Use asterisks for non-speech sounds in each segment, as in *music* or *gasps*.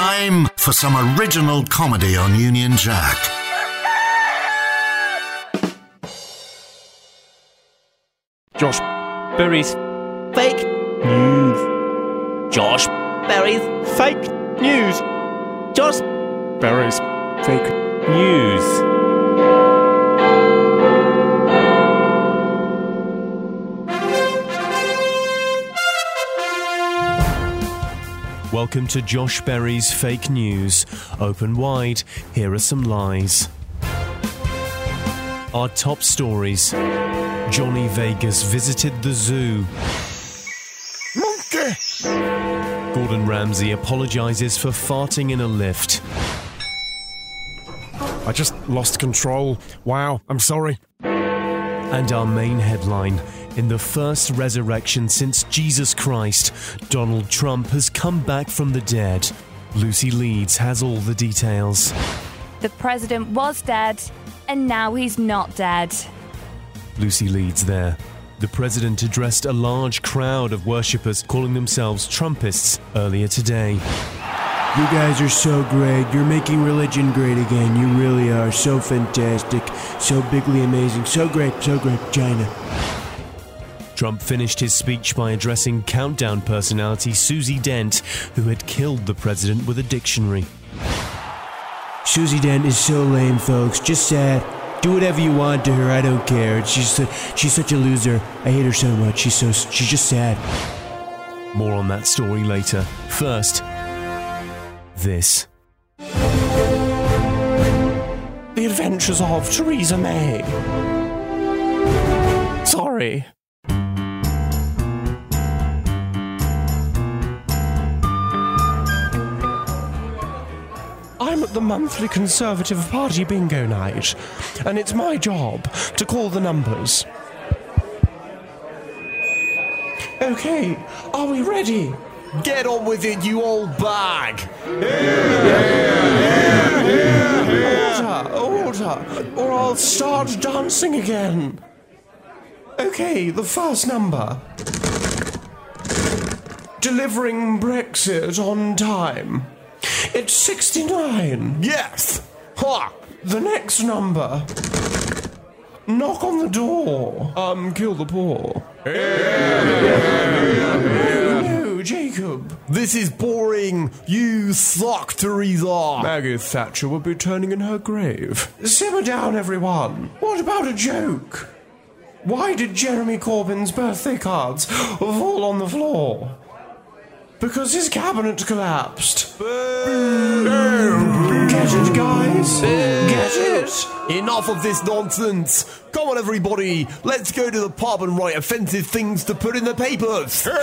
Time for some original comedy on Union Jack. Josh Berry's fake news. Josh Berry's fake news. Josh Berry's fake news. Welcome to Josh Berry's Fake News. Open wide, here are some lies. Our top stories Johnny Vegas visited the zoo. Monkey! Gordon Ramsay apologizes for farting in a lift. I just lost control. Wow, I'm sorry. And our main headline In the first resurrection since Jesus Christ, Donald Trump has come back from the dead. Lucy Leeds has all the details. The president was dead, and now he's not dead. Lucy Leeds there. The president addressed a large crowd of worshippers calling themselves Trumpists earlier today. You guys are so great. You're making religion great again. You really are so fantastic, so bigly amazing, so great, so great, China. Trump finished his speech by addressing countdown personality Susie Dent, who had killed the president with a dictionary. Susie Dent is so lame, folks. Just sad. Do whatever you want to her. I don't care. She's su- she's such a loser. I hate her so much. She's so she's just sad. More on that story later. First, this. The Adventures of Theresa May. Sorry. I'm at the monthly Conservative Party bingo night, and it's my job to call the numbers. Okay, are we ready? Get on with it, you old bag! Order, order, or I'll start dancing again. Okay, the first number. Delivering Brexit on time. It's 69. Yes! Ha! The next number. Knock on the door. Um, kill the poor. No, no, Jacob. This is boring! You suck, Theresa! Maggie Thatcher will be turning in her grave. Simmer down, everyone. What about a joke? Why did Jeremy Corbyn's birthday cards *gasps* fall on the floor? Because his cabinet collapsed. Get it, guys? Get it? Enough of this nonsense! Come on, everybody! Let's go to the pub and write offensive things to put in the papers! *laughs*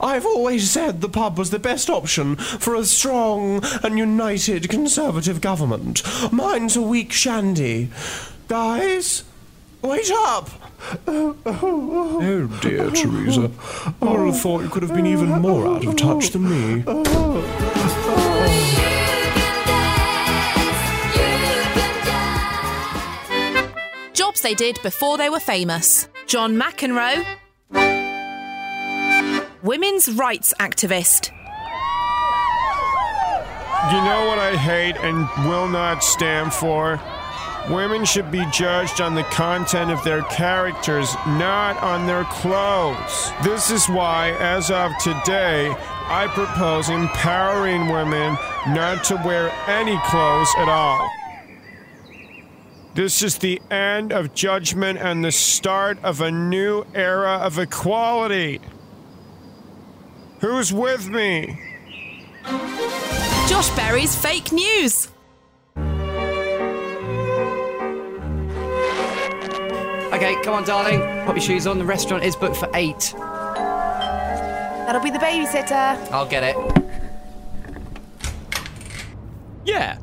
I've always said the pub was the best option for a strong and united Conservative government. Mine's a weak shandy. Guys, wait up! Oh dear, Theresa. I would have thought you could have been even more out of touch than me. Jobs they did before they were famous. John McEnroe. Women's rights activist. You know what I hate and will not stand for? Women should be judged on the content of their characters, not on their clothes. This is why, as of today, I propose empowering women not to wear any clothes at all. This is the end of judgment and the start of a new era of equality. Who's with me? Josh Berry's fake news. Okay, come on, darling. Put your shoes on. The restaurant is booked for eight. That'll be the babysitter. I'll get it. Yeah,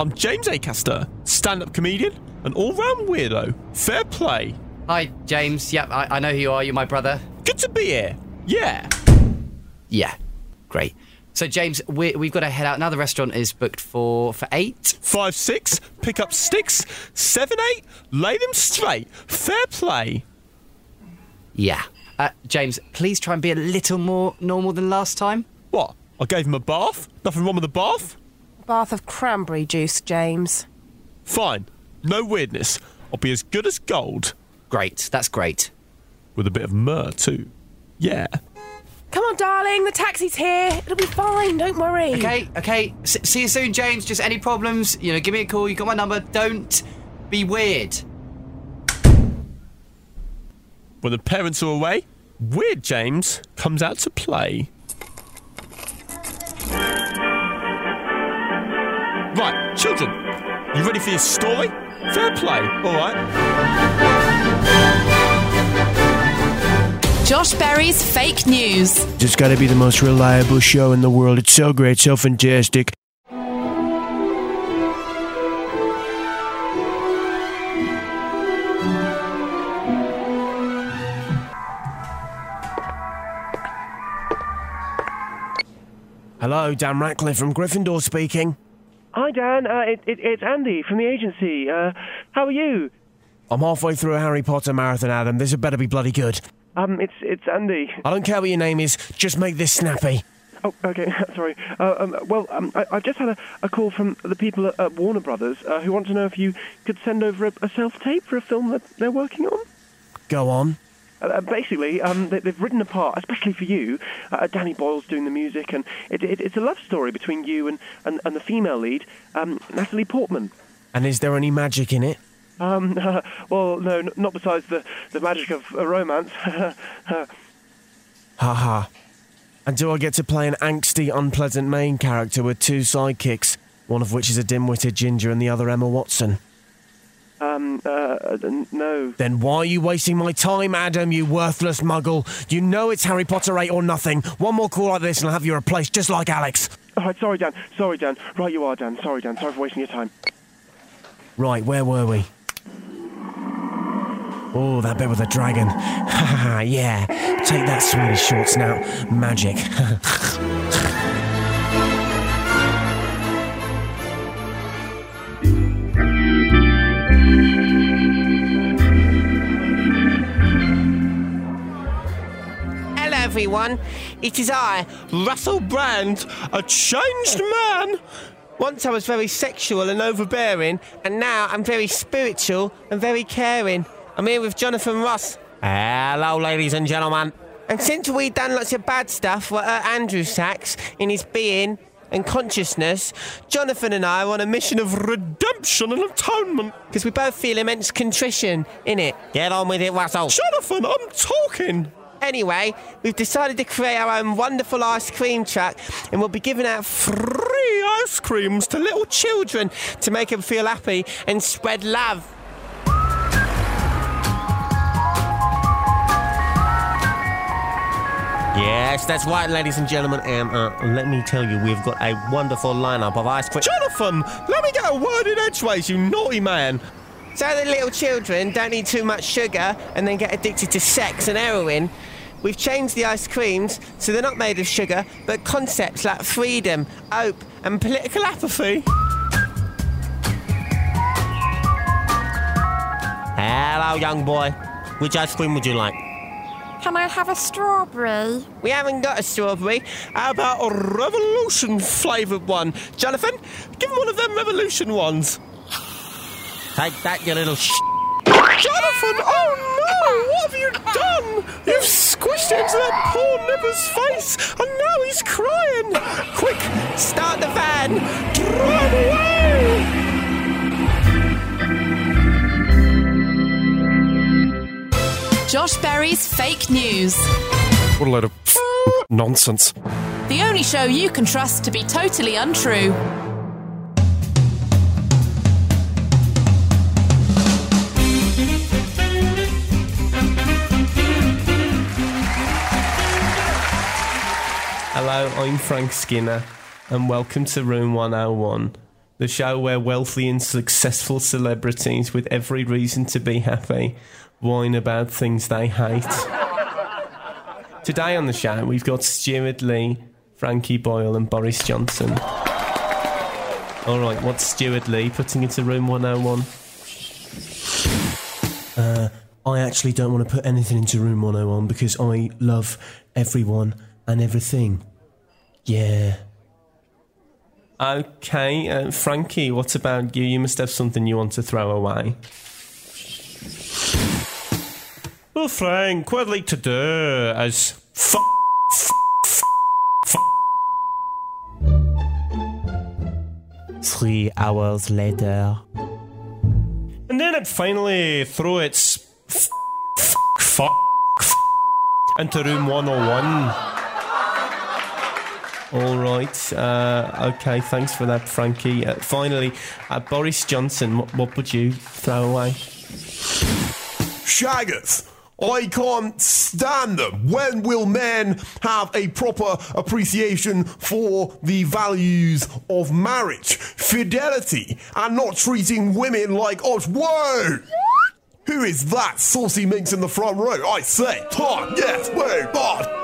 I'm James Acaster, stand up comedian, an all round weirdo. Fair play. Hi, James. Yep, I, I know who you are. You're my brother. Good to be here. Yeah. Yeah, great. So, James, we, we've got to head out now. The restaurant is booked for for eight. Five, six, pick up sticks. Seven, eight, lay them straight. Fair play. Yeah. Uh, James, please try and be a little more normal than last time. What? I gave him a bath? Nothing wrong with the bath? Bath of cranberry juice, James. Fine. No weirdness. I'll be as good as gold. Great, that's great. With a bit of myrrh, too. Yeah. Come on, darling, the taxi's here. It'll be fine, don't worry. Okay, okay. S- see you soon, James. Just any problems, you know, give me a call. You got my number. Don't be weird. When the parents are away, Weird James comes out to play. Right, children, you ready for your story? Fair play, alright. Josh Berry's fake news. It's got to be the most reliable show in the world. It's so great, so fantastic. Hello, Dan Radcliffe from Gryffindor speaking. Hi, Dan. Uh, it, it, it's Andy from the agency. Uh, how are you? I'm halfway through a Harry Potter marathon, Adam. This had better be bloody good. Um, it's it's Andy. I don't care what your name is, just make this snappy. Oh, okay. *laughs* Sorry. Uh, um, well, um, I, I've just had a, a call from the people at, at Warner Brothers uh, who want to know if you could send over a, a self-tape for a film that they're working on. Go on. Uh, basically, um, they, they've written a part, especially for you. Uh, Danny Boyle's doing the music, and it, it, it's a love story between you and, and, and the female lead, um, Natalie Portman. And is there any magic in it? Um, *laughs* well, no, n- not besides the, the magic of a romance. *laughs* Ha ha. And do I get to play an angsty, unpleasant main character with two sidekicks, one of which is a dim-witted ginger and the other Emma Watson? um, uh, n- no. Then why are you wasting my time, Adam, you worthless muggle? You know it's Harry Potter 8 or nothing. One more call like this and I'll have you replaced just like Alex. All right, sorry, Dan. Sorry, Dan. Right, you are, Dan. Sorry, Dan. Sorry for wasting your time. Right, where were we? Oh, that bit with the dragon. Ha *laughs* ha yeah. Take that, Swedish short snout. Magic. *laughs* Hello, everyone. It is I, Russell Brand, a changed man. Once I was very sexual and overbearing, and now I'm very spiritual and very caring. I'm here with Jonathan Ross. Hello, ladies and gentlemen. And since we've done lots of bad stuff for uh, Andrew Sachs in his being and consciousness, Jonathan and I are on a mission of redemption and atonement. Because we both feel immense contrition in it. Get on with it, Russell. Jonathan, I'm talking. Anyway, we've decided to create our own wonderful ice cream truck and we'll be giving out free ice creams to little children to make them feel happy and spread love. Yes, that's right, ladies and gentlemen. And uh, let me tell you, we've got a wonderful lineup of ice cream. Jonathan, let me get a word in edgeways, you naughty man. So that little children don't need too much sugar and then get addicted to sex and heroin. We've changed the ice creams so they're not made of sugar, but concepts like freedom, hope, and political apathy. Hello, young boy. Which ice cream would you like? Can I have a strawberry? We haven't got a strawberry. How about a revolution flavoured one? Jonathan, give him one of them revolution ones. Take that, you little sh. Jonathan, oh no! What have you done? You've squished it into that poor nipper's face, and now he's crying. Quick, start the van. Drive away. Josh Berry's fake news. What a load of nonsense. The only show you can trust to be totally untrue. Hello, I'm Frank Skinner, and welcome to Room 101, the show where wealthy and successful celebrities with every reason to be happy whine about things they hate. Today on the show, we've got Stewart Lee, Frankie Boyle, and Boris Johnson. All right, what's Stewart Lee putting into Room 101? Uh, I actually don't want to put anything into room 101 because I love everyone and everything. Yeah. Okay, uh, Frankie, what about you? You must have something you want to throw away. Well, Frank, what I'd like to do is f- f- f- Three hours later. and then I'd finally throw its f- f- f- f- into room 101. All right. Uh, okay. Thanks for that, Frankie. Uh, finally, uh, Boris Johnson. What, what would you throw away? Shaggers. I can't stand them. When will men have a proper appreciation for the values of marriage, fidelity, and not treating women like odds? Whoa! Who is that saucy minx in the front row? I say, Tom, yes, whoa, God!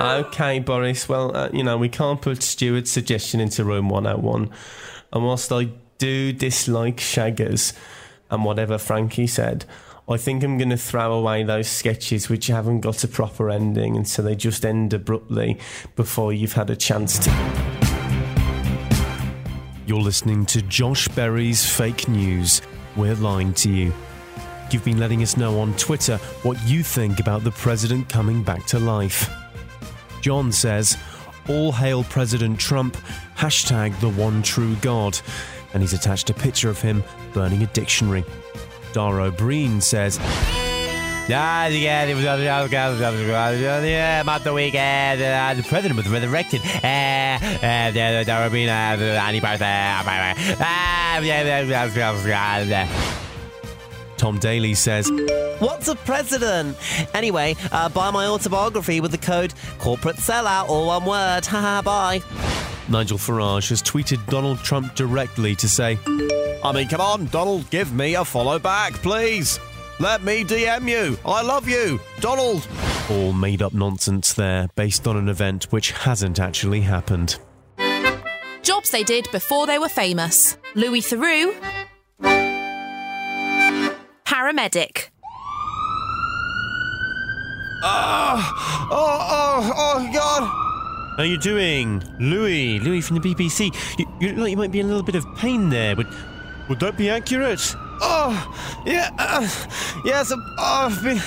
Okay, Boris. Well, uh, you know, we can't put Stewart's suggestion into room 101. And whilst I do dislike shaggers and whatever Frankie said, I think I'm going to throw away those sketches which haven't got a proper ending and so they just end abruptly before you've had a chance to. You're listening to Josh Berry's Fake News. We're lying to you. You've been letting us know on Twitter what you think about the president coming back to life. John says, All hail President Trump, hashtag the one true God. And he's attached a picture of him burning a dictionary. Dara Breen says, Yeah, yeah, it was yeah, about the weekend. Uh, the president was resurrected. Uh, uh, the the uh, any birthday. Uh, yeah, yeah, yeah. Tom Daley says, What's a president? Anyway, uh, buy my autobiography with the code corporate sellout, all one word. Haha, bye. Nigel Farage has tweeted Donald Trump directly to say, I mean, come on, Donald, give me a follow back, please. Let me DM you. I love you, Donald. All made up nonsense there, based on an event which hasn't actually happened. Jobs they did before they were famous. Louis Theroux. Paramedic. Oh, oh, oh, oh, God. How are you doing, Louis? Louis from the BBC. You, you look like you might be in a little bit of pain there, but would that be accurate? Oh, yeah, uh, yes, uh, I've been,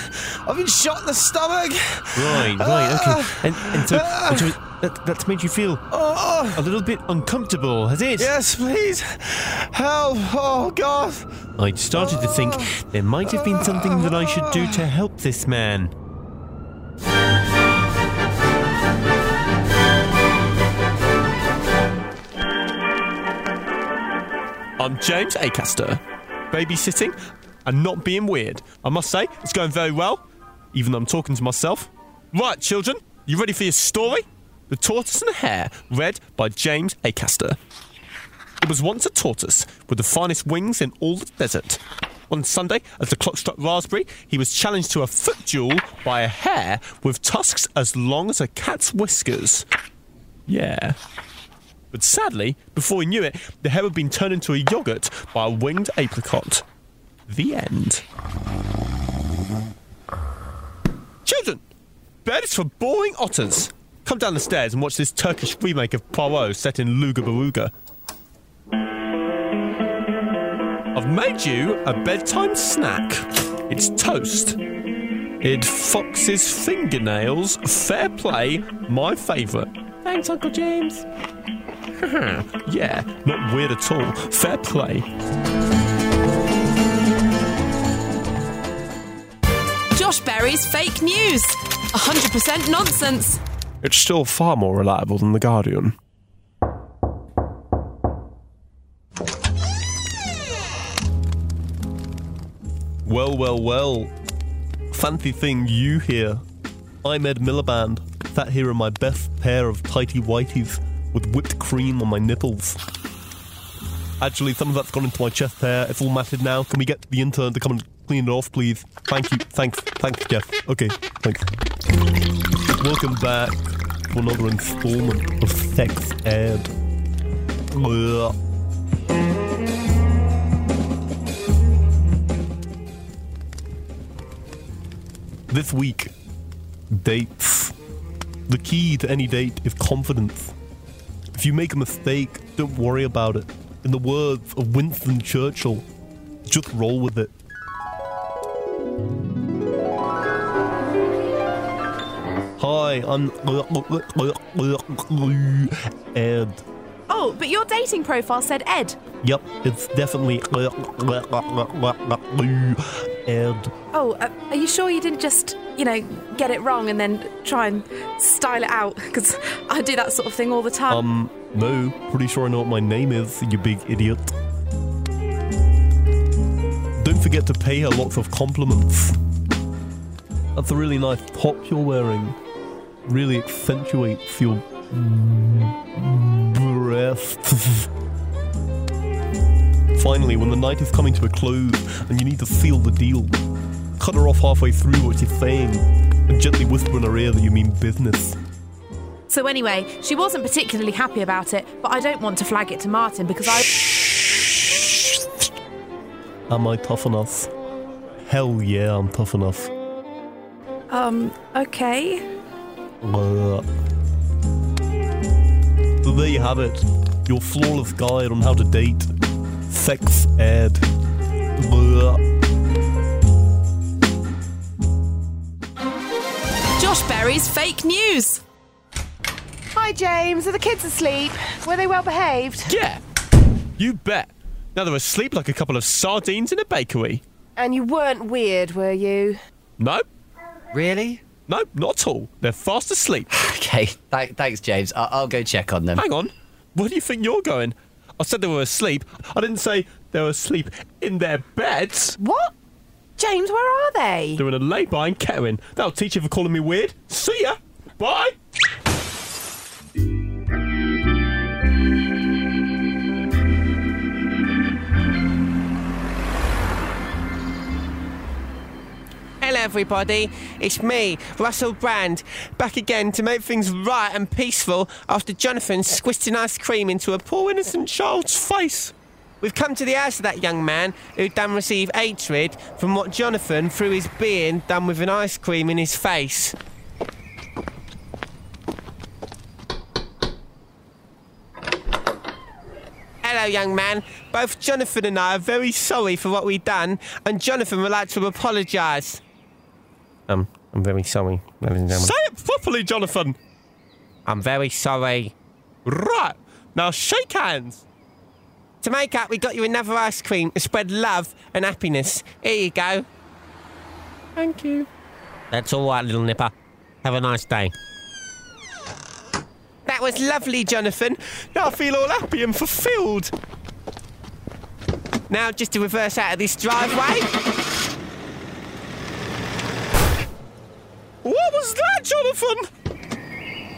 I've been shot in the stomach. Right, right, okay. And, and so, and so that, that's made you feel Oh, a little bit uncomfortable, has it? yes, please, help! Oh God! I'd started to think there might have been something that I should do to help this man. I'm James Acaster, babysitting and not being weird. I must say, it's going very well, even though I'm talking to myself. Right, children, you ready for your story? The Tortoise and the Hare, read by James Acaster. It was once a tortoise with the finest wings in all the desert. On Sunday, as the clock struck raspberry, he was challenged to a foot duel by a hare with tusks as long as a cat's whiskers. Yeah. But sadly, before he knew it, the hare had been turned into a yogurt by a winged apricot. The end. Children, bed is for boring otters. Come down the stairs and watch this Turkish remake of Poirot set in Luga Baruga. I've made you a bedtime snack. It's toast. It foxes fingernails. Fair play, my favourite. Thanks, Uncle James. Hmm, yeah, not weird at all. Fair play. Josh Berry's fake news. 100% nonsense. It's still far more reliable than The Guardian. Well, well, well. Fancy thing you here. I'm Ed Miliband, sat here in my best pair of tighty whities with whipped cream on my nipples. Actually, some of that's gone into my chest hair. It's all matted now. Can we get the intern to come and clean it off, please? Thank you. Thanks. Thanks, Jeff. Okay, thanks. Welcome back to another installment of Sex Ed. Ugh. This week, dates. The key to any date is confidence. If you make a mistake, don't worry about it. In the words of Winston Churchill, just roll with it. Hi, I'm Ed. Oh, but your dating profile said Ed. Yep, it's definitely Ed. Oh, uh, are you sure you didn't just, you know, get it wrong and then try and style it out? Because I do that sort of thing all the time. Um, no, pretty sure I know what my name is, you big idiot. Don't forget to pay her lots of compliments. That's a really nice top you're wearing. Really accentuates your breasts. Finally, when the night is coming to a close and you need to seal the deal, cut her off halfway through what she's saying and gently whisper in her ear that you mean business. so anyway, she wasn't particularly happy about it, but I don't want to flag it to Martin because I. Am I tough enough? Hell yeah, I'm tough enough. Um, okay. Blah. So there you have it. Your flawless guide on how to date. Sex ed. Blah. Josh Berry's fake news. Hi, James. Are the kids asleep? Were they well behaved? Yeah. You bet. Now they're asleep like a couple of sardines in a bakery. And you weren't weird, were you? No. Really? No, not at all. They're fast asleep. *laughs* Okay, th- thanks, James. I- I'll go check on them. Hang on. Where do you think you're going? I said they were asleep. I didn't say they were asleep in their beds. What? James, where are they? They're in a lay-by in Kettering. That'll teach you for calling me weird. See ya. Bye. Hello, everybody. It's me, Russell Brand, back again to make things right and peaceful after Jonathan squished an ice cream into a poor innocent child's face. We've come to the house of that young man who done receive hatred from what Jonathan, through his being, done with an ice cream in his face. Hello, young man. Both Jonathan and I are very sorry for what we've done, and Jonathan would like to apologise. Um, I'm very sorry, ladies and gentlemen. Say it properly, Jonathan. I'm very sorry. Right. Now shake hands. To make up, we got you another ice cream to spread love and happiness. Here you go. Thank you. That's all right, little nipper. Have a nice day. That was lovely, Jonathan. Now I feel all happy and fulfilled. Now, just to reverse out of this driveway. What was that, Jonathan?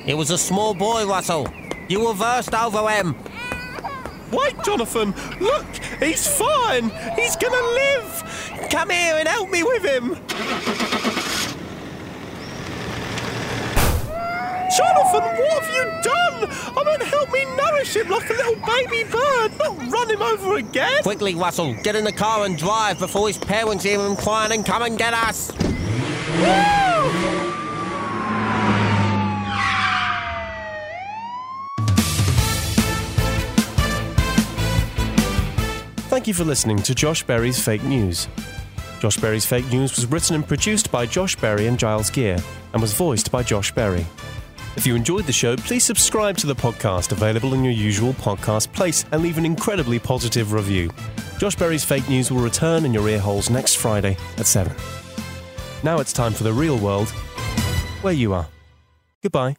It was a small boy, Russell. You reversed over him. Wait, Jonathan. Look, he's fine. He's gonna live. Come here and help me with him. Jonathan, what have you done? I mean, help me nourish him like a little baby bird, not run him over again. Quickly, Russell, get in the car and drive before his parents hear him crying and come and get us. Thank you for listening to Josh Berry's Fake News. Josh Berry's Fake News was written and produced by Josh Berry and Giles Gear and was voiced by Josh Berry. If you enjoyed the show, please subscribe to the podcast available in your usual podcast place and leave an incredibly positive review. Josh Berry's Fake News will return in your ear holes next Friday at 7. Now it's time for the real world, where you are. Goodbye.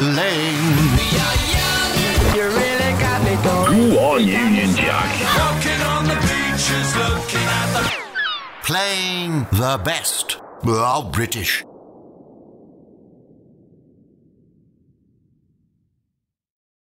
Lane. You really got me going. Go on, Union Jack. Walking on the beaches, looking at the. Playing the best. Well, British.